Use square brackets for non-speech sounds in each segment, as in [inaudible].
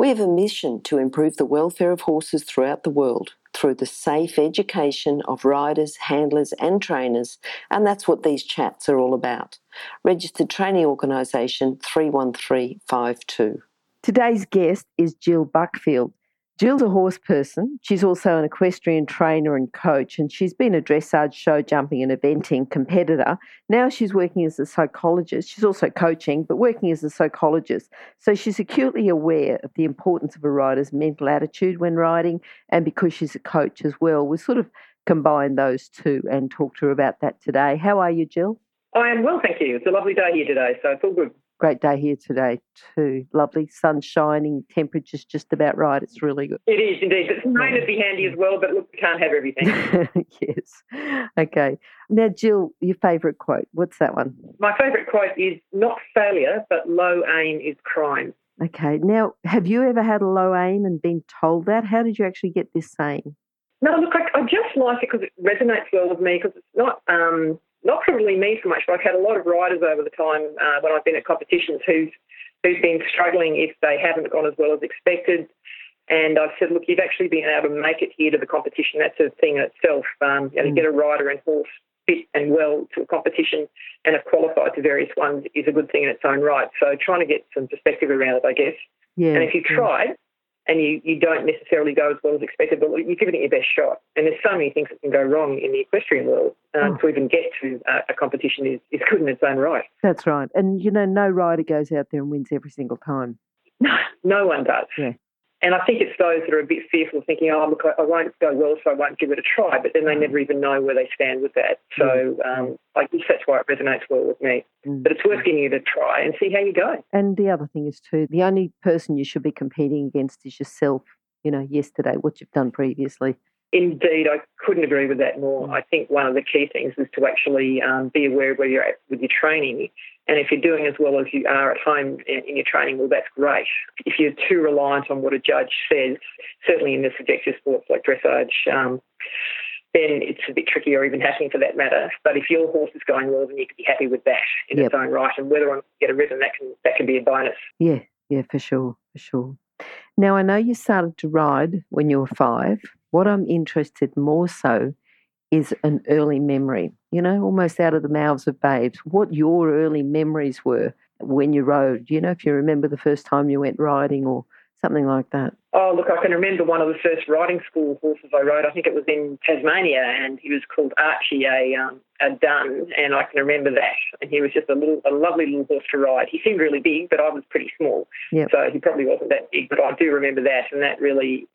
We have a mission to improve the welfare of horses throughout the world through the safe education of riders, handlers, and trainers, and that's what these chats are all about. Registered Training Organisation 31352. Today's guest is Jill Buckfield. Jill's a horse person. She's also an equestrian trainer and coach, and she's been a dressage, show jumping, and eventing competitor. Now she's working as a psychologist. She's also coaching, but working as a psychologist. So she's acutely aware of the importance of a rider's mental attitude when riding, and because she's a coach as well, we sort of combine those two and talk to her about that today. How are you, Jill? I am well, thank you. It's a lovely day here today, so it's all good. Great day here today too. Lovely, sun shining, temperature's just about right. It's really good. It is indeed. It's rain would be handy as well, but look, we can't have everything. [laughs] yes. Okay. Now, Jill, your favourite quote. What's that one? My favourite quote is not failure, but low aim is crime. Okay. Now, have you ever had a low aim and been told that? How did you actually get this saying? No, look, I, I just like it because it resonates well with me because it's not um, not probably me so much, but I've had a lot of riders over the time uh, when I've been at competitions who's who've been struggling if they haven't gone as well as expected. And I've said, look, you've actually been able to make it here to the competition. That's a thing in itself. Um, you know, mm. to get a rider and horse fit and well to a competition and have qualified to various ones is a good thing in its own right. So trying to get some perspective around it, I guess. Yeah, and if you've yeah. tried, and you, you don't necessarily go as well as expected, but you're giving it your best shot. And there's so many things that can go wrong in the equestrian world. Um. To even get to a, a competition is, is good in its own right. That's right. And, you know, no rider goes out there and wins every single time. No, [laughs] no one does. Yeah. And I think it's those that are a bit fearful, thinking, "Oh, look, I won't go well, so I won't give it a try." But then they mm. never even know where they stand with that. So mm. um, I guess that's why it resonates well with me. Mm. But it's worth giving it a try and see how you go. And the other thing is too, the only person you should be competing against is yourself. You know, yesterday, what you've done previously. Indeed, I couldn't agree with that more. Mm. I think one of the key things is to actually um, be aware of where you're at with your training. And if you're doing as well as you are at home in your training, well, that's great. If you're too reliant on what a judge says, certainly in the subjective sports like dressage, um, then it's a bit tricky or even happening for that matter. But if your horse is going well, then you can be happy with that in yep. its own right. And whether or not you get a rhythm, that can, that can be a bonus. Yeah, yeah, for sure, for sure. Now, I know you started to ride when you were five. What I'm interested more so is an early memory, you know, almost out of the mouths of babes, what your early memories were when you rode. You know, if you remember the first time you went riding or something like that. Oh, look, I can remember one of the first riding school horses I rode. I think it was in Tasmania, and he was called Archie, a, um, a dun, and I can remember that. And he was just a little, a lovely little horse to ride. He seemed really big, but I was pretty small, yep. so he probably wasn't that big. But I do remember that, and that really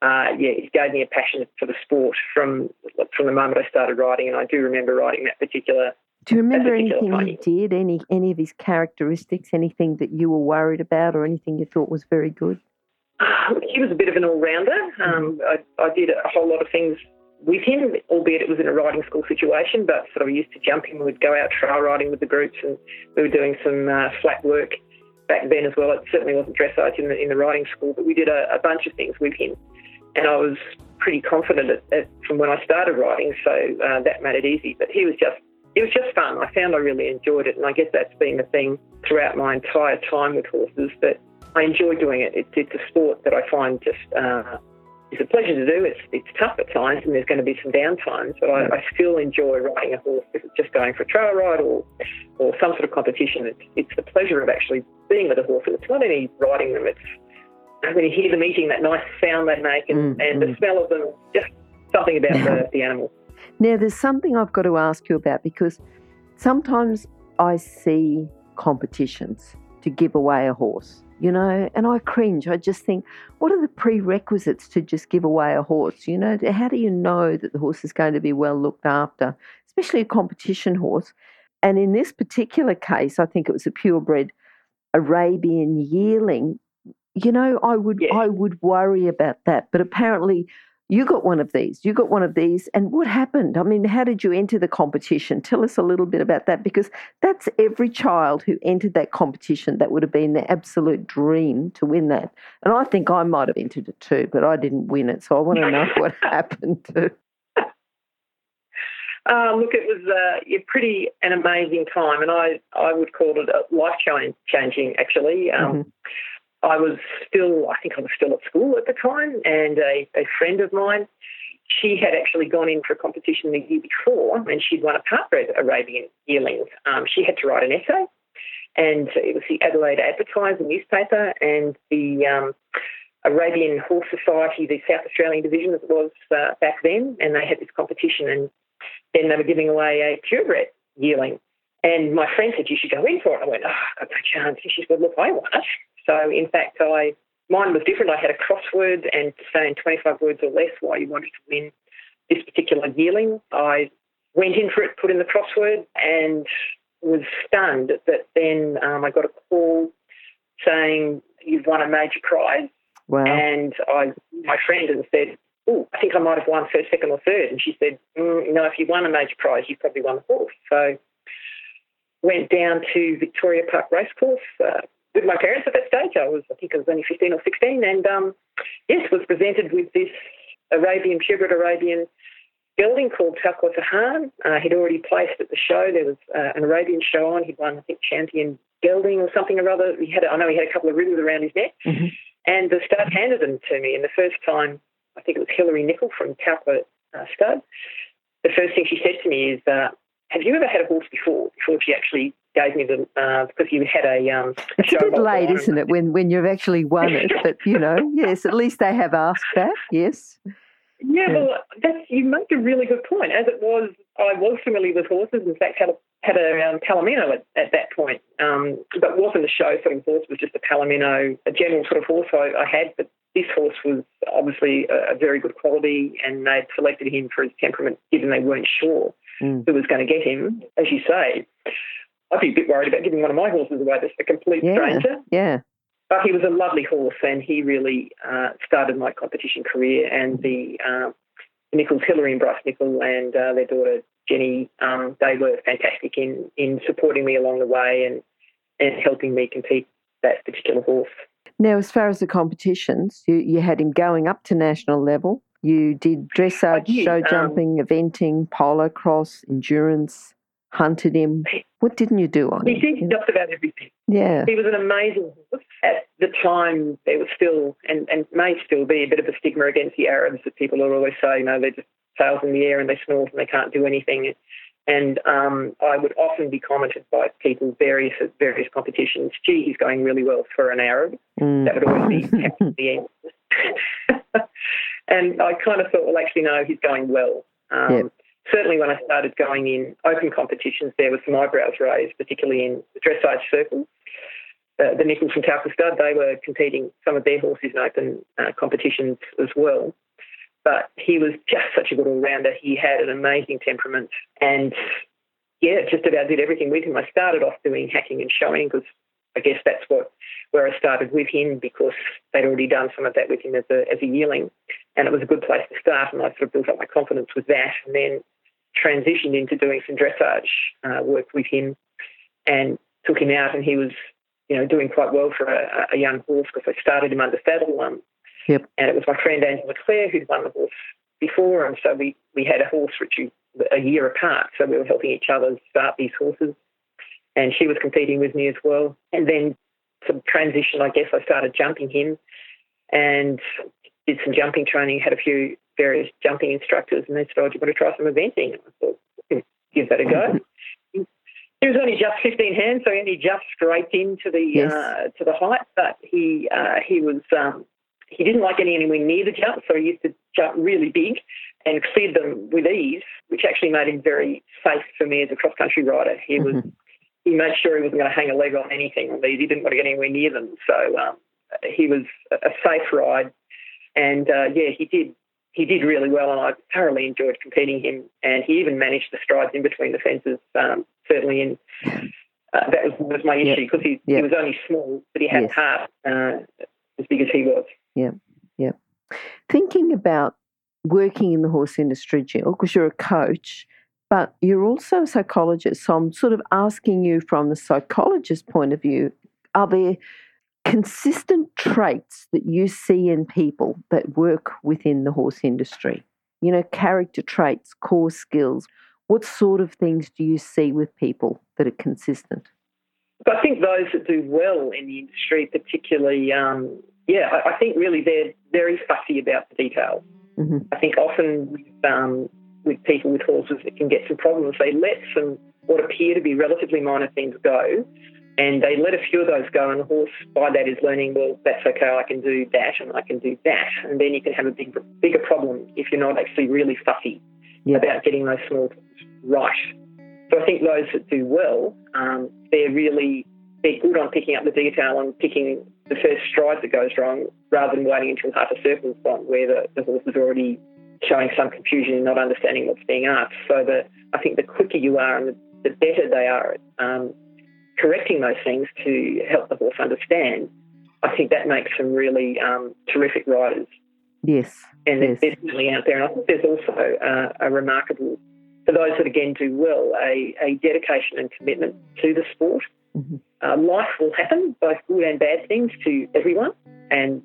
uh, yeah, it gave me a passion for the sport from from the moment I started riding, and I do remember riding that particular. Do you remember anything pony. he did? Any any of his characteristics? Anything that you were worried about, or anything you thought was very good? [sighs] He was a bit of an all rounder. Um, I, I did a whole lot of things with him, albeit it was in a riding school situation. But sort of used to jump jumping. We'd go out trail riding with the groups, and we were doing some uh, flat work back then as well. It certainly wasn't dressage in the in the riding school, but we did a, a bunch of things with him and I was pretty confident at, at, from when I started riding, so uh, that made it easy. But he was just it was just fun. I found I really enjoyed it, and I guess that's been the thing throughout my entire time with horses. That I enjoy doing it. It's, it's a sport that I find just uh, it's a pleasure to do. It's it's tough at times, and there's going to be some down times, but I, I still enjoy riding a horse. If it's just going for a trail ride or or some sort of competition, it's it's the pleasure of actually being with a horse. It's not any riding them; it's when you hear them eating, that nice sound they make, and, mm, and mm. the smell of them, just something about the, the animal. Now, there's something I've got to ask you about because sometimes I see competitions to give away a horse, you know, and I cringe. I just think, what are the prerequisites to just give away a horse? You know, how do you know that the horse is going to be well looked after, especially a competition horse? And in this particular case, I think it was a purebred Arabian yearling you know, I would Yeah. I would worry about that. But apparently, you got one of these. You got one of these, and what happened? I mean, how did you enter the competition? Tell us a little bit about that because that's every child who entered that competition. That would have been their absolute dream to win that. And I think I might have entered it too, but I didn't win it. So I want to know [laughs] what happened. To, [laughs] Uh, look, it was uh, a pretty an amazing time, and I, I would call it a life changing. Actually, um, Mhm. I was still, I think I was still at school at the time, and a, a friend of mine, she had actually gone in for a competition the year before, and she'd won a part-bred Arabian yearling. Um, she had to write an essay, and it was the Adelaide Advertiser newspaper, and the um, Arabian Horse Society, the South Australian division, it was uh, back then, and they had this competition, and then they were giving away a purebred yearling. And my friend said, You should go in for it. I went, Oh, I've got no chance. And she said, Look, I won it. So, in fact, I mine was different. I had a crossword and to say in 25 words or less why you wanted to win this particular yearling. I went in for it, put in the crossword, and was stunned that then um, I got a call saying, You've won a major prize. wow. And I, my friend, and said, "Oh, I think I might have won first, second, or third. And she said, mm, "No, if you won a major prize, you probably won the horse." So went down to Victoria Park Racecourse uh, with my parents at that stage. I was, I think, I was only fifteen or sixteen, and um, yes, was presented with this Arabian purebred Arabian gelding called Talcott Tahan. Uh, he'd already placed at the show. There was uh, an Arabian show on. He'd won, I think, champion gelding or something or other. He had, I know, he had a couple of ribbons around his neck. Mhm. And the stud handed them to me. And the first time, I think it was Hilary Nickel from Talcott uh, Stud, the first thing she said to me is, uh, have you ever had a horse before? Before she actually gave me the, uh, because you had a um, [laughs] It's a bit late, isn't it, when, when you've actually won it? But, you know, yes, at least they have asked that, yes. Yeah, Yeah. well, that's, you make a really good point. As it was, I was familiar with horses. In fact, had a, had a um, Palomino at, at that point, um, but wasn't a show sort of horse. Was just a Palomino, a general sort of horse I, I had. But this horse was obviously a, a very good quality, and they'd selected him for his temperament, given they weren't sure Mm. who was going to get him. As you say, I'd be a bit worried about giving one of my horses away to a complete Yeah. stranger. Yeah. But he was a lovely horse, and he really uh, started my competition career. And the um, Nichols, Hillary and Bryce Nichol, and uh, their daughter Jenny, um, they were fantastic in in supporting me along the way and and helping me compete that particular horse. Now, as far as the competitions, you, you had him going up to national level. You did dressage, did, show um, jumping, eventing, polocrosse, endurance, hunted him. What didn't you do on He him? did just about everything. Yeah. He was an amazing horse. At the time, there was still, and, and may still be, a bit of a stigma against the Arabs that people will always say, you know, they're just tails in the air and they snort and they can't do anything. And um, I would often be commented by people various at various competitions, gee, he's going really well for an Arab. Mm. That would always be [laughs] the end. [laughs] and I kind of thought, well, actually, no, he's going well. Um, Yep. Certainly, when I started going in open competitions, there were some eyebrows raised, particularly in the dressage circles. Uh, the Nichols from Tauca Stud, they were competing some of their horses in open uh, competitions as well. But he was just such a good all rounder. He had an amazing temperament and, yeah, just about did everything with him. I started off doing hacking and showing because I guess that's what where I started with him because they'd already done some of that with him as a, as a yearling. And it was a good place to start. And I sort of built up my confidence with that and then transitioned into doing some dressage uh, work with him and took him out. And he was, you know, doing quite well for a, a young horse because I started him under saddle. Um, Yep. And it was my friend Angela Clare who'd won the horse before. And so we, we had a horse which a year apart. So we were helping each other start these horses. And she was competing with me as well. And then some transition, I guess I started jumping him and did some jumping training, had a few various jumping instructors, and they said, Oh, do you want to try some eventing? And I thought, "Hmm, give that a go. He was only just 15 hands, so he only just scraped into the Yes. uh, to the height, but he uh, he was um, he didn't like getting anywhere near the jump, so he used to jump really big and cleared them with ease, which actually made him very safe for me as a cross country rider. He was Mhm. he made sure he wasn't going to hang a leg on anything on these. He didn't want to get anywhere near them. So um, he was a a safe ride. And uh, yeah, he did he did really well, and I thoroughly enjoyed competing him. And he even managed the strides in between the fences. Um, certainly, in uh, that was, was my issue because he, Yep. he was only small, but he had Yes. heart. Uh, as big as he was. Yeah, yeah. Thinking about working in the horse industry, Jill, because you're a coach, but you're also a psychologist. So I'm sort of asking you from the psychologist point of view, are there consistent traits that you see in people that work within the horse industry? You know, character traits, core skills. What sort of things do you see with people that are consistent? I think those that do well in the industry, particularly, um, yeah, I, I, think really they're very fussy about the detail. Mm-hmm. I think often with, um, with people with horses, it can get some problems. They let some what appear to be relatively minor things go, and they let a few of those go, and the horse by that is learning, well, that's okay, I can do that and I can do that. And then you can have a big, bigger problem if you're not actually really fussy yep. about getting those small things right. So I think those that do well, um, they're really they're good on picking up the detail and picking the first stride that goes wrong rather than waiting until half a circle is gone where the, the horse is already showing some confusion and not understanding what's being asked. So the, I think the quicker you are and the, the better they are at um, correcting those things to help the horse understand, I think that makes them really um, terrific riders. Yes. And yes. they're definitely out there. And I think there's also uh, a remarkable, for those that again do well, a, a dedication and commitment to the sport. Mm-hmm. Uh, life will happen, both good and bad things, to everyone. And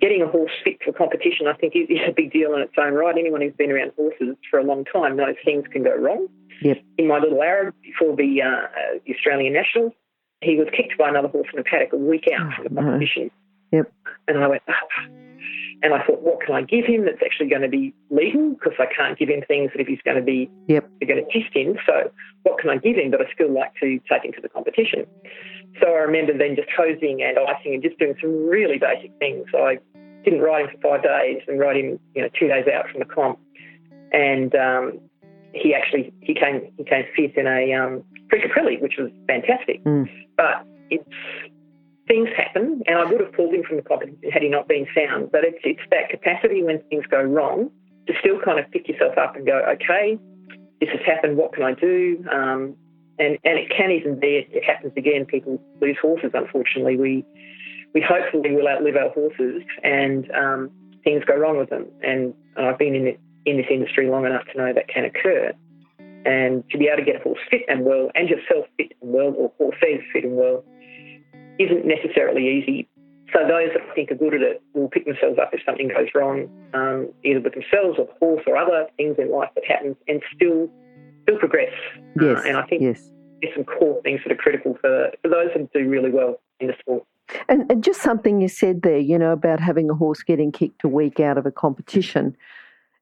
getting a horse fit for competition, I think, is, a big deal in its own right. Anyone who's been around horses for a long time knows things can go wrong. Yep. In my little Arab before the, uh, the Australian Nationals, he was kicked by another horse in a paddock a week out oh, from the competition. No. Yep. And I went, oh. and I thought, what can I give him that's actually going to be legal? Because I can't give him things that if he's going to be, yep. they're going to test him. So what can I give him? But I still like to take him to the competition. So I remember then just hosing and icing and just doing some really basic things. I didn't ride him for five days and ride him, you know, two days out from the comp. And um, he actually he came he came fifth in a um, Prix which was fantastic. Mm. But it's things happen, and I would have pulled him from the competition had he not been sound. But it's it's that capacity when things go wrong to still kind of pick yourself up and go, okay, this has happened. What can I do? Um, and and it can even be it, happens again. People lose horses. Unfortunately, we we hopefully will outlive our horses, and um, things go wrong with them. And, I've been in it, in this industry long enough to know that can occur. And to be able to get a horse fit and well, and yourself fit and well, or horses fit and well, isn't necessarily easy. So those that I think are good at it will pick themselves up if something goes wrong, um, either with themselves or the horse or other things in life that happen, and still still progress. Uh, yes, uh, and I think yes. there's some core things that are critical for, for those that do really well in the sport. And, and, just something you said there, you know, about having a horse getting kicked a week out of a competition.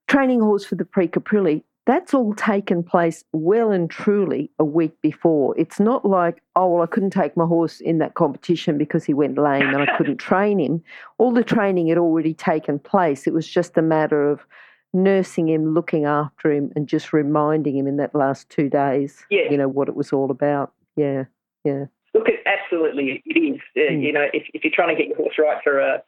Training a horse for the Prix Caprilli, that's all taken place well and truly a week before. It's not like, oh, well, I couldn't take my horse in that competition because he went lame and I couldn't [laughs] train him. All the training had already taken place. It was just a matter of nursing him, looking after him, and just reminding him in that last two days, yeah. you know, what it was all about. Yeah, yeah. Look, it, absolutely, it is. Uh, mm. You know, if, if you're trying to get your horse right for a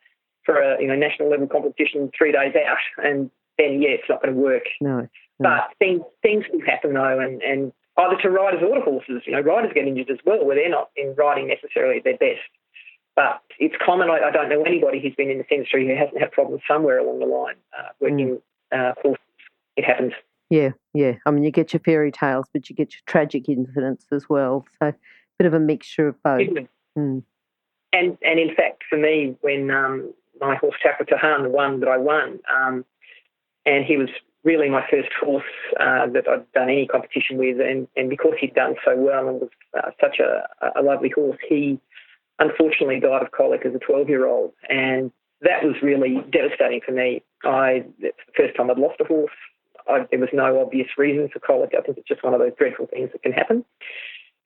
for a you know national level competition three days out, and then yeah, it's not going to work. No, no. But things things will happen though, and and either to riders or to horses. You know, riders get injured as well, where they're not in riding necessarily at their best. But it's common. I, I don't know anybody who's been in this industry who hasn't had problems somewhere along the line uh, working mm. Uh, horses. It happens. Yeah, yeah. I mean, you get your fairy tales, but you get your tragic incidents as well. So a bit of a mixture of both. Mm. And and in fact, for me, when um, my horse Taqwa Tahan, the one that I won, um, and he was really my first horse uh, that I'd done any competition with, and, and because he'd done so well and was uh, such a, a lovely horse, he unfortunately died of colic as a 12 year old, and that was really devastating for me. I it's the first time I'd lost a horse. I, there was no obvious reason for colic. I think it's just one of those dreadful things that can happen.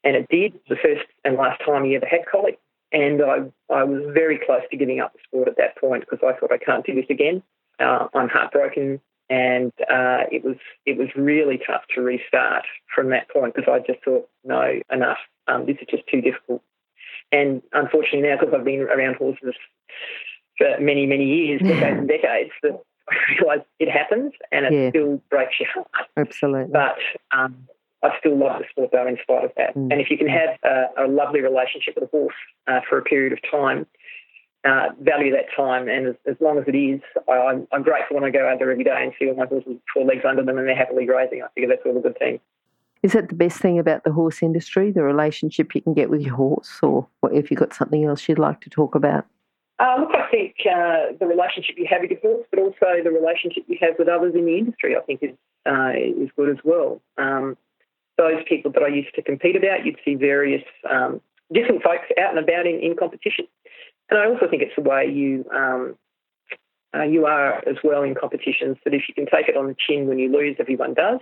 And it did, the first and last time he ever had colic. And I, I was very close to giving up the sport at that point because I thought I can't do this again. Uh, I'm heartbroken, and uh, it was it was really tough to restart from that point because I just thought, no, enough. Um, this is just too difficult. And unfortunately now, because I've been around horses for many many years, decades and decades, that I realise it happens, and it yeah. still breaks your heart. Absolutely. But um, I still love the sport though, in spite of that. Mm. And if you can have a, a lovely relationship with a horse uh, for a period of time, uh, value that time. And as, as long as it is, I, I'm, I'm grateful when I go out there every day and see all my horses with four legs under them and they're happily grazing. I figure that's all a good thing. Is that the best thing about the horse industry, the relationship you can get with your horse, or what, if you've got something else you'd like to talk about? Uh, look, I think uh, the relationship you have with your horse, but also the relationship you have with others in the industry, I think is uh, is good as well. Um, those people that I used to compete about, you'd see various um, different folks out and about in, in competition, and I also think it's the way you um, uh, you are as well in competitions. That if you can take it on the chin when you lose, everyone does.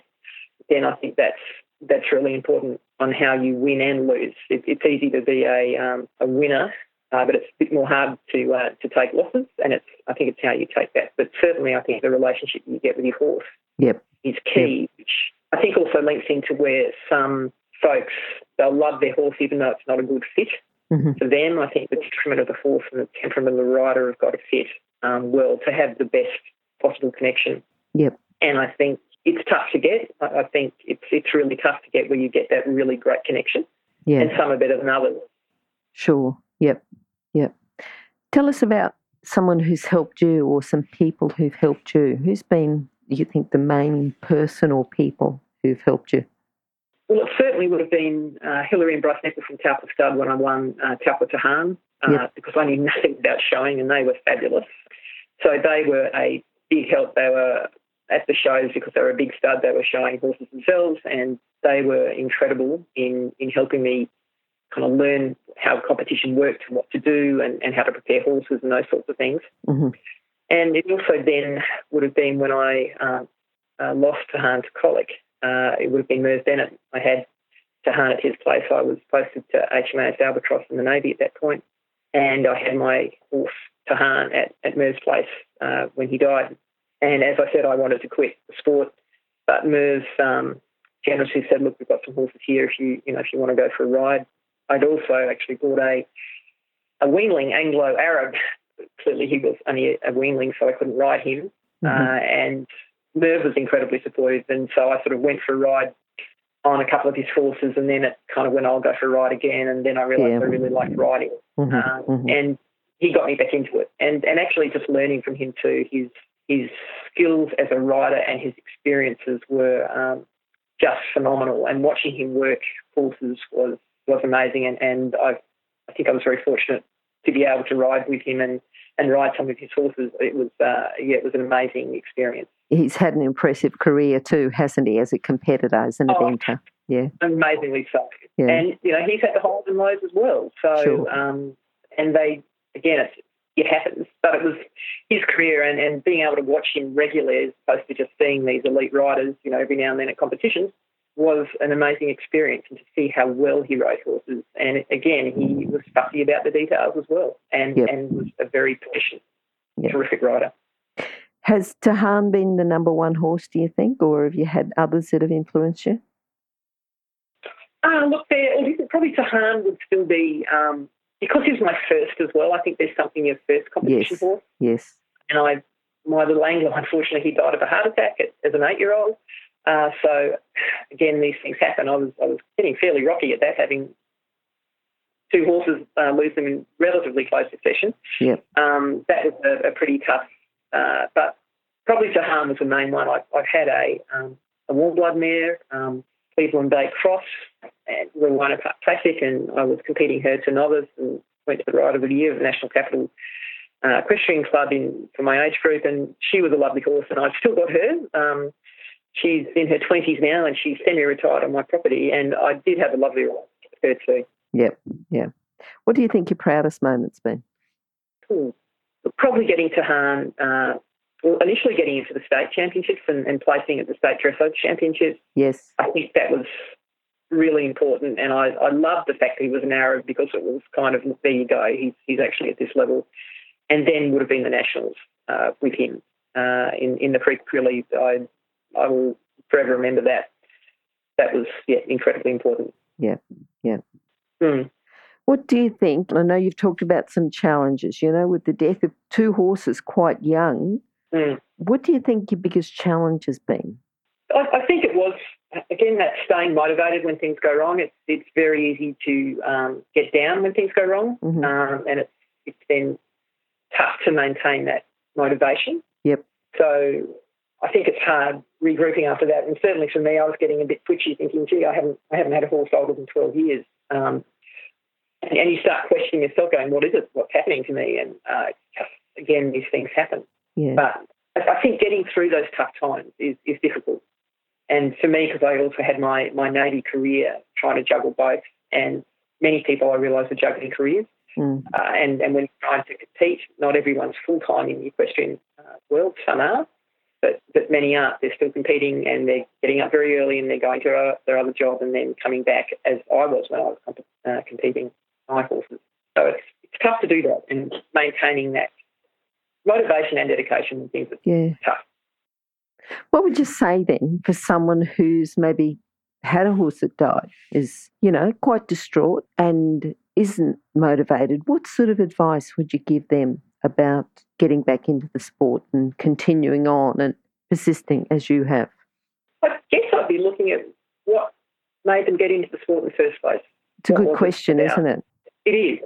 Then I think that's that's really important on how you win and lose. It, it's easy to be a, um, a winner, uh, but it's a bit more hard to uh, to take losses, and it's I think it's how you take that. But certainly, I think the relationship you get with your horse yep. is key, yep. which I think also links into where some folks they'll love their horse even though it's not a good fit mm-hmm. for them. I think the temperament of the horse and the temperament of the rider have got to fit um, well to have the best possible connection. Yep. And I think it's tough to get. I think it's it's really tough to get where you get that really great connection. Yeah. And some are better than others. Sure. Yep. Yep. Tell us about someone who's helped you or some people who've helped you. Who's been, you think, the main person or people who've helped you? Well, it certainly would have been uh, Hillary and Bryce Necker from Taupo Stud when I won uh, Taupo Tahan uh, yep. because I knew nothing about showing and they were fabulous. So they were a big help. They were at the shows because they were a big stud. They were showing horses themselves, and they were incredible in in helping me kind of learn how competition worked and what to do and, and how to prepare horses and those sorts of things. Mm-hmm. And it also then would have been when I uh, uh, lost Tahan to colic. Uh, it would have been Merv Bennett. I had Tahan at his place. I was posted to HMAS Albatross in the Navy at that point, and I had my horse Tahan at, at Merv's place uh, when he died. And as I said, I wanted to quit the sport, but Merv um, generously said, "Look, we've got some horses here. If you you know if you want to go for a ride." I'd also actually bought a a weanling Anglo Arab. Clearly, he was only a weanling, so I couldn't ride him. Mm-hmm. Uh, and Merv was incredibly supportive, and so I sort of went for a ride on a couple of his horses, and then it kind of went, I'll go for a ride again, and then I realised yeah. I really liked riding, mm-hmm. Uh, mm-hmm. and he got me back into it, and and actually just learning from him too, his his skills as a writer and his experiences were um, just phenomenal. And watching him work horses was was amazing. And, and I, I think I was very fortunate to be able to ride with him and, and ride some of his horses. It was uh, yeah, it was an amazing experience. He's had an impressive career too, hasn't he, as a competitor, as an oh, eventer? Yeah, amazingly so. Yeah. And you know he's had the highs and lows as well. So sure. um, and they again, it's it happens. But it was his career and, and being able to watch him regularly as opposed to just seeing these elite riders, you know, every now and then at competitions was an amazing experience and to see how well he rode horses. And again, he was fussy about the details as well and, yep. and was a very patient, yep. terrific rider. Has Tahan been the number one horse, do you think, or have you had others that have influenced you? Uh, look, there, probably Tahan would still be um, because he was my first as well, I think there's something in first competition yes. horse. Yes. And I, my little Anglo, unfortunately, he died of a heart attack as an eight-year-old. Uh, so again, these things happen. I was I was getting fairly rocky at that, having two horses uh, lose them in relatively close succession. Yeah. Um, that was a, a pretty tough. Uh, but probably Tahan was the main one. I, have had a um, a warm blood mare, um, Cleveland Bay Cross, and we won a classic, and I was competing her to novice and went to the Rider of the Year of the National Capital uh, Equestrian Club in for my age group, and she was a lovely horse, and I've still got her. Um, she's in her twenties now, and she's semi-retired on my property, and I did have a lovely ride with her too. Yep, yeah. What do you think your proudest moment's been? Hmm. Probably getting Tahan. Uh, well, initially getting into the state championships and, and placing at the state dressage championships. Yes, I think that was really important. And I, I loved the fact that he was an Arab because it was kind of, there you go, he's, he's actually at this level. And then would have been the Nationals uh, with him uh, in, in the Prix Caprilli. I, I will forever remember that. That was, yeah, incredibly important. Yeah, yeah. Mm. What do you think? I know you've talked about some challenges, you know, with the death of two horses quite young. Mm. What do you think your biggest challenge has been? I, I think it was again, that staying motivated when things go wrong. It's it's very easy to um, get down when things go wrong, mm-hmm. um, and it's it's then tough to maintain that motivation. Yep. So I think it's hard regrouping after that. And certainly for me, I was getting a bit twitchy, thinking, "Gee, I haven't I haven't had a horse older than twelve years." Um, and, and, you start questioning yourself, going, "What is it? What's happening to me?" And uh, just again, these things happen. Yeah. But I think getting through those tough times is, is difficult. And for me, because I also had my, my Navy career trying to juggle both, and many people I realise are juggling careers. Mm. Uh, and, and when trying to compete, not everyone's full time in the equestrian uh, world. Some are, but, but many aren't. They're still competing and they're getting up very early and they're going to their other job and then coming back as I was when I was comp- uh, competing my horses. So it's, it's tough to do that and maintaining that motivation and dedication and things are yeah. tough. What would you say then for someone who's maybe had a horse that died, is, you know, quite distraught and isn't motivated? What sort of advice would you give them about getting back into the sport and continuing on and persisting as you have? I guess I'd be looking at what made them get into the sport in the first place. It's a what good question, isn't it? It is.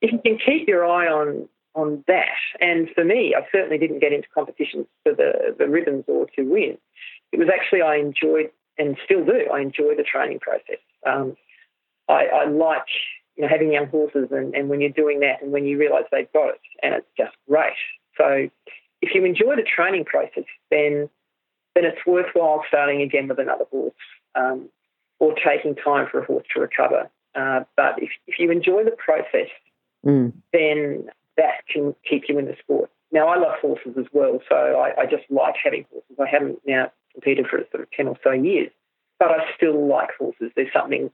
If you can keep your eye on on that. And for me, I certainly didn't get into competitions for the, the ribbons or to win. It was actually I enjoyed and still do. I enjoy the training process. Um, I, I, like you know having young horses, and, and when you're doing that, and when you realise they've got it, and it's just great. So if you enjoy the training process, then then it's worthwhile starting again with another horse, um, or taking time for a horse to recover. Uh, but if, if you enjoy the process, mm. then that can keep you in the sport. Now, I love horses as well, so I, I just like having horses. I haven't now competed for sort of 10 or so years, but I still like horses. There's something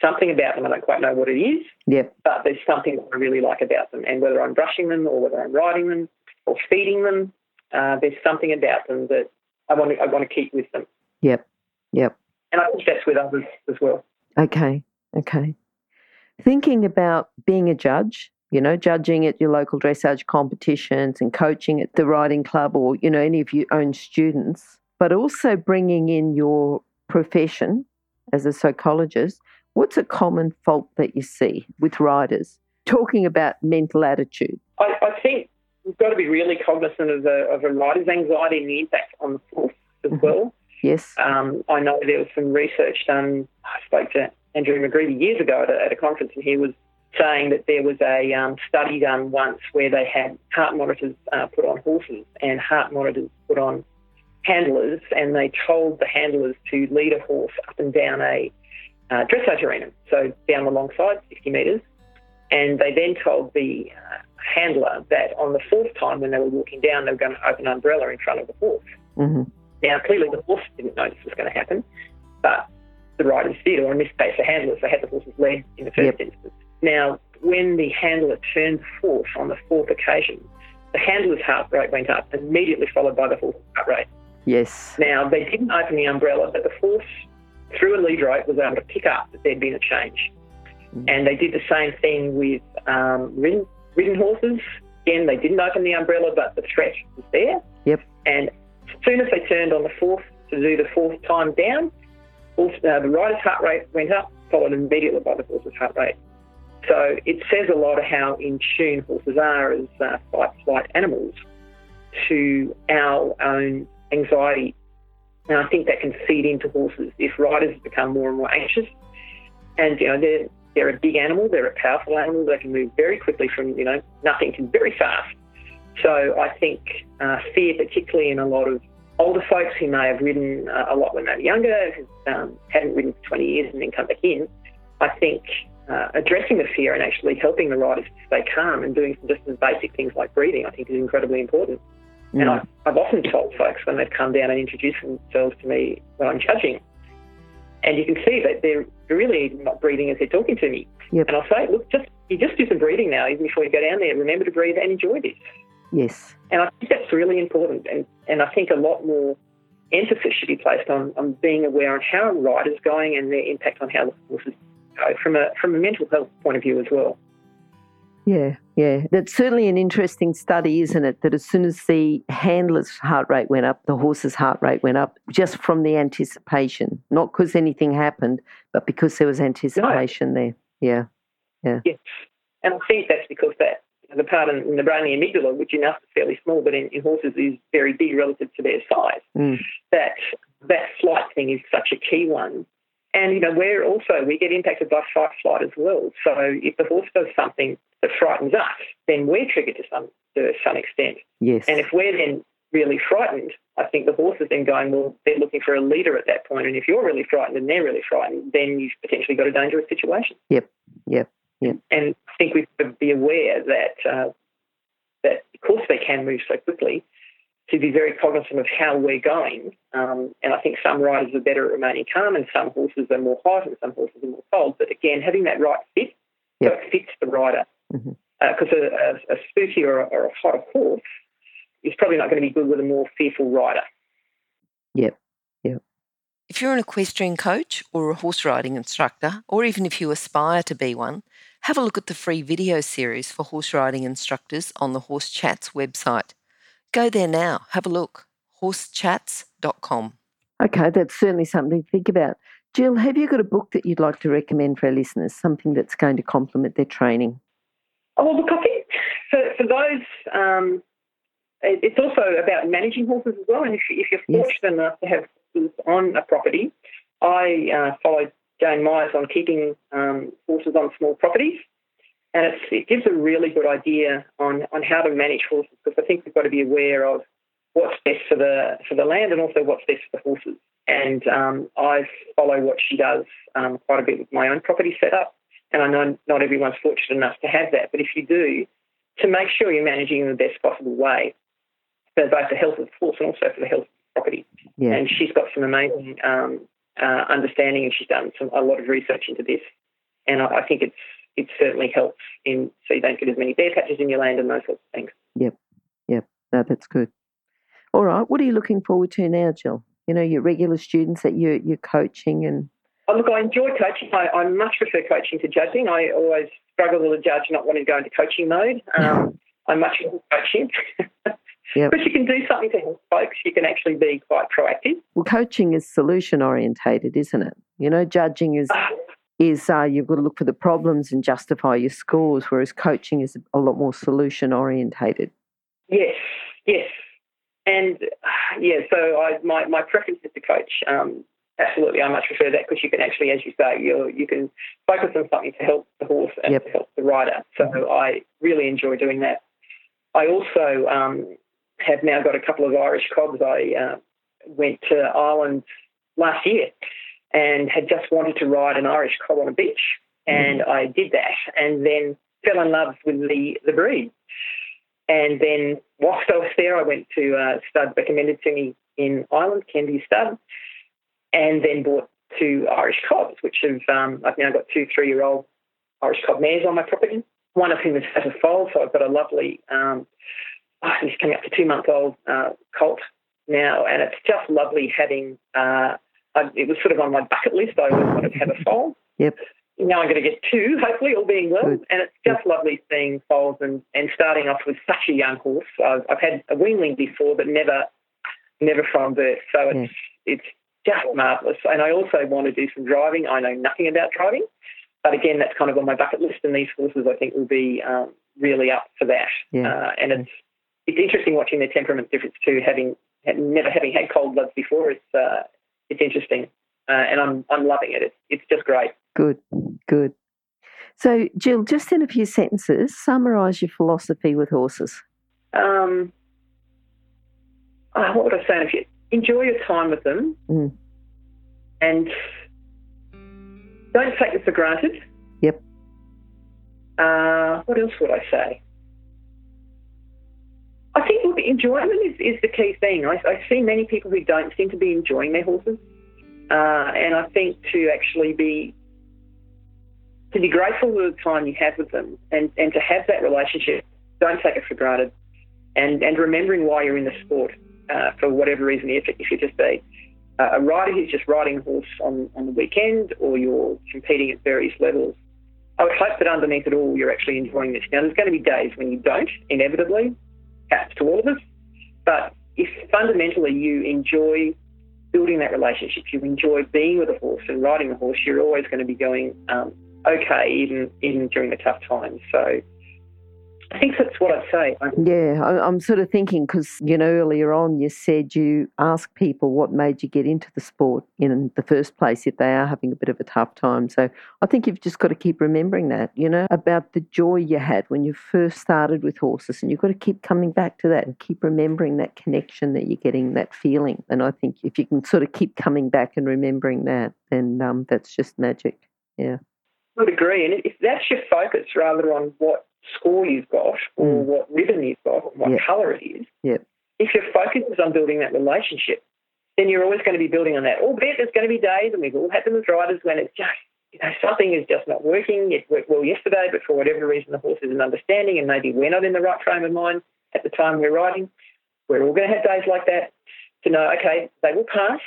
something about them. I don't quite know what it is, yep. but there's something that I really like about them. And whether I'm brushing them or whether I'm riding them or feeding them, uh, there's something about them that I want to, I want to keep with them. Yep, yep. And I think that's with others as well. Okay, okay. Thinking about being a judge you know, judging at your local dressage competitions and coaching at the riding club or, you know, any of your own students, but also bringing in your profession as a psychologist. What's a common fault that you see with riders? Talking about mental attitude. I, I think we've got to be really cognizant of, the, of a rider's anxiety and the impact on the horse as mm-hmm. well. Yes. Um, I know there was some research done. I spoke to Andrew McGreevy years ago at a, at a conference, and he was saying that there was a um, study done once where they had heart monitors uh, put on horses and heart monitors put on handlers, and they told the handlers to lead a horse up and down a uh, dressage arena, so down the long side, 60 metres. And they then told the uh, handler that on the fourth time when they were walking down, they were going to open an umbrella in front of the horse. Mm-hmm. Now, clearly the horse didn't know this was going to happen, but the riders did, or in this case, the handlers. They had the horses led in the first yep. instance. Now, when the handler turned the horse on the fourth occasion, the handler's heart rate went up, immediately followed by the horse's heart rate. Yes. Now, they didn't open the umbrella, but the horse, through a lead rope, was able to pick up that there'd been a change. Mm. And they did the same thing with um, ridden, ridden horses. Again, they didn't open the umbrella, but the threat was there. Yep. And as soon as they turned on the fourth to do the fourth time down, also, uh, the rider's heart rate went up, followed immediately by the horse's heart rate. So it says a lot of how in tune horses are as uh, fight flight animals to our own anxiety. And I think that can feed into horses if riders become more and more anxious. And, you know, they're, they're a big animal, they're a powerful animal, they can move very quickly from, you know, nothing to very fast. So I think uh, fear, particularly in a lot of older folks who may have ridden uh, a lot when they were younger, um, hadn't ridden for 20 years and then come back in, I think uh, addressing the fear and actually helping the riders stay calm and doing some just some basic things like breathing, I think is incredibly important. Mm. And I, I've often told folks when they've come down and introduced themselves to me when I'm judging, and you can see that they're really not breathing as they're talking to me. Yep. And I'll say, look, just you just do some breathing now, even before you go down there. Remember to breathe and enjoy this. Yes. And I think that's really important. And, and I think a lot more emphasis should be placed on, on being aware on how a rider's going and their impact on how the horse is go from a from a mental health point of view as well. Yeah, yeah. That's certainly an interesting study, isn't it? That as soon as the handler's heart rate went up, the horse's heart rate went up just from the anticipation, not because anything happened, but because there was anticipation no. there. Yeah, yeah. Yes. And I think that's because that the part in the brain, the amygdala, which in us is fairly small, but in, in horses is very big relative to their size. Mm. That that flight thing is such a key one. And you know, we're also we get impacted by fight flight as well. So if the horse does something that frightens us, then we're triggered to some to some extent. Yes. And if we're then really frightened, I think the horse is then going, well, they're looking for a leader at that point. And if you're really frightened and they're really frightened, then you've potentially got a dangerous situation. Yep. Yep. Yep. And I think we've got to be aware that uh, that because they can move so quickly, to be very cognizant of how we're going. Um, and I think some riders are better at remaining calm, and some horses are more hot, and some horses are more cold. But again, having that right fit, Yep. so it fits the rider. Mm-hmm. Uh, because a, a, a spooky or a, or a hot horse is probably not going to be good with a more fearful rider. Yep. Yep. If you're an equestrian coach or a horse riding instructor, or even if you aspire to be one, have a look at the free video series for horse riding instructors on the Horse Chats website. Go there now, have a look. horsechats.com. Okay, that's certainly something to think about. Jill, have you got a book that you'd like to recommend for our listeners? Something that's going to complement their training? Oh, well, look, I think for, for those, um, it's also about managing horses as well. And if, if you're Yes. fortunate enough to have horses on a property, I uh, followed Jane Myers on keeping um, horses on small properties. And it's, it gives a really good idea on, on how to manage horses because I think we've got to be aware of what's best for the for the land and also what's best for the horses. And um, I follow what she does um, quite a bit with my own property setup. And I know not everyone's fortunate enough to have that, but if you do, to make sure you're managing in the best possible way for both the health of the horse and also for the health of the property. Yeah. And she's got some amazing um, uh, understanding, and she's done some a lot of research into this. And I, I think it's it certainly helps in so you don't get as many bare patches in your land and those sorts of things. Yep, yep, no, that's good. All right. What are you looking forward to now, Jill? You know, your regular students that you're, you're coaching and Oh, look, I enjoy coaching. I, I much prefer coaching to judging. I always struggle with a judge not wanting to go into coaching mode. [laughs] Um, I much prefer coaching. Yep. [laughs] But you can do something to help folks. You can actually be quite proactive. well, coaching is solution orientated, isn't it? You know, judging is Ah, is uh, you've got to look for the problems and justify your scores, whereas coaching is a lot more solution orientated. Yes, yes. And uh, yeah, so I, my, my preference is to coach. Um, absolutely, I much prefer that because you can actually, as you say, you you can focus on something to help the horse and Yep. to help the rider. So I really enjoy doing that. I also um, have now got a couple of Irish cobs. I uh, went to Ireland last year and had just wanted to ride an Irish cob on a beach, and I did that, and then fell in love with the the breed. And then whilst I was there, I went to uh, stud recommended to me in Ireland, Kennedy Stud, and then bought two Irish cobs, which have um, I've now got two three year old Irish cob mares on my property. One of whom is has a foal, so I've got a lovely. Um, oh, he's coming up to two month old uh, colt now, and it's just lovely having. Uh, I, it was sort of on my bucket list. I always wanted to have a foal. Yep. Now I'm going to get two, hopefully, all being well. Good. And it's just lovely seeing foals and, and starting off with such a young horse. I've, I've had a weanling before, but never never from birth. So it's it's just marvellous. And I also want to do some driving. I know nothing about driving, but again, that's kind of on my bucket list. And these horses, I think, will be um, really up for that. Yeah. Uh, and it's it's interesting watching their temperament difference too. Having never having had cold bloods before, it's uh, it's interesting, uh, and I'm I'm loving it. It's it's just great. Good, good. So, Jill, just in a few sentences, summarise your philosophy with horses. Um, oh, what would I say? If you enjoy your time with them, Mm. and don't take them for granted. Yep. Uh, what else would I say? I think look, enjoyment is, is the key thing. I, I see many people who don't seem to be enjoying their horses, uh, and I think to actually be to be grateful for the time you have with them, and, and to have that relationship. Don't take it for granted, and and remembering why you're in the sport uh, for whatever reason. If if you're just a a rider who's just riding a horse on, on the weekend, or you're competing at various levels, I would hope that underneath it all, you're actually enjoying this. Now, there's going to be days when you don't, inevitably, happens to all of us. But if fundamentally you enjoy building that relationship, you enjoy being with a horse and riding a horse, you're always going to be going um, okay, even even during the tough times. So I think that's what I'd say. Yeah, I'm sort of thinking because, you know, earlier on you said you ask people what made you get into the sport in the first place if they are having a bit of a tough time. So I think you've just got to keep remembering that, you know, about the joy you had when you first started with horses. And you've got to keep coming back to that and keep remembering that connection that you're getting, that feeling. And I think if you can sort of keep coming back and remembering that, then um, that's just magic. Yeah. I would agree. And if that's your focus rather on what score you've got or mm. what ribbon you've got or what yep. colour it is, yep. if your focus is on building that relationship, then you're always going to be building on that. Albeit there's going to be days, and we've all had them as riders, when it's just, you know, something is just not working. It worked well yesterday, but for whatever reason, the horse isn't understanding, and maybe we're not in the right frame of mind at the time we're riding. We're all going to have days like that to know, okay, they will pass.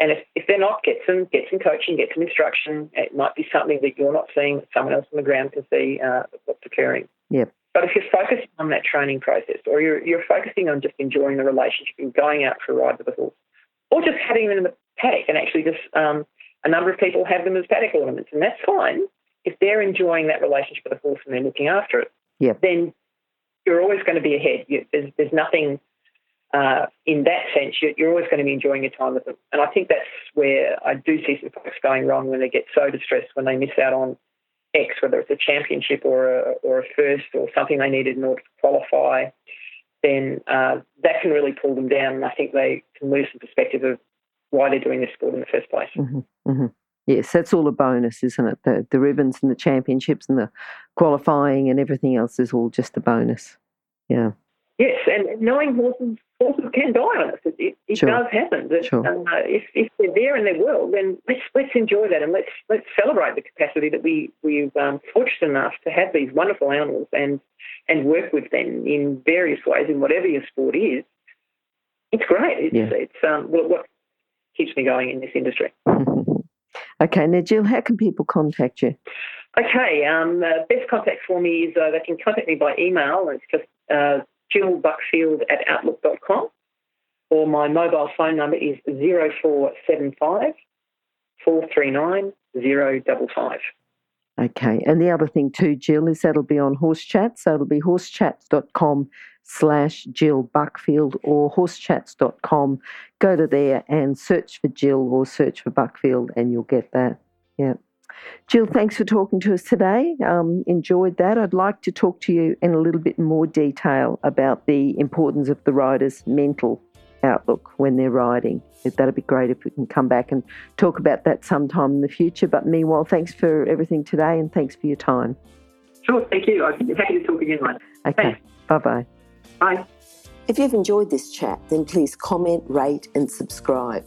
And if, if they're not, get some get some coaching, get some instruction. It might be something that you're not seeing, that someone else on the ground can see uh, what's occurring. Yep. But if you're focusing on that training process, or you're you're focusing on just enjoying the relationship and going out for a ride with the horse, or just having them in the paddock, and actually just um, a number of people have them as paddock ornaments, and that's fine if they're enjoying that relationship with the horse and they're looking after it. Yep. Then you're always going to be ahead. You, there's, there's nothing uh, in that sense, you're always going to be enjoying your time with them. And I think that's where I do see some folks going wrong when they get so distressed when they miss out on X, whether it's a championship or a, or a first or something they needed in order to qualify, then uh, that can really pull them down. And I think they can lose the perspective of why they're doing this sport in the first place. Mm-hmm, mm-hmm. Yes, that's all a bonus, isn't it? The, the ribbons and the championships and the qualifying and everything else is all just a bonus. Yeah. Yes, and knowing horses horses can die on us. It, it, it sure. does happen. But, sure. uh, if, if they're there and they're well, then let's let's enjoy that and let's let's celebrate the capacity that we we've um, fortunate enough to have these wonderful animals and and work with them in various ways in whatever your sport is. It's great. It's, yeah. it's um, what, what keeps me going in this industry. [laughs] okay, now Jill, how can people contact you? Okay, um, uh, best contact for me is uh, they can contact me by email. It's just uh, Jill Buckfield at outlook.com, or my mobile phone number is 0475 439 055. Okay, and the other thing too, Jill, is that'll be on Horse Chat. So it'll be horsechats.com slash Jill Buckfield or horsechats.com. Go to there and search for Jill or search for Buckfield and you'll get that. Yeah. Jill, thanks for talking to us today. Um, enjoyed that. I'd like to talk to you in a little bit more detail about the importance of the rider's mental outlook when they're riding. That'd be great if we can come back and talk about that sometime in the future. But meanwhile, thanks for everything today and thanks for your time. Sure, thank you. I'm happy to talk again later. Okay, bye bye. Bye. If you've enjoyed this chat, then please comment, rate, and subscribe.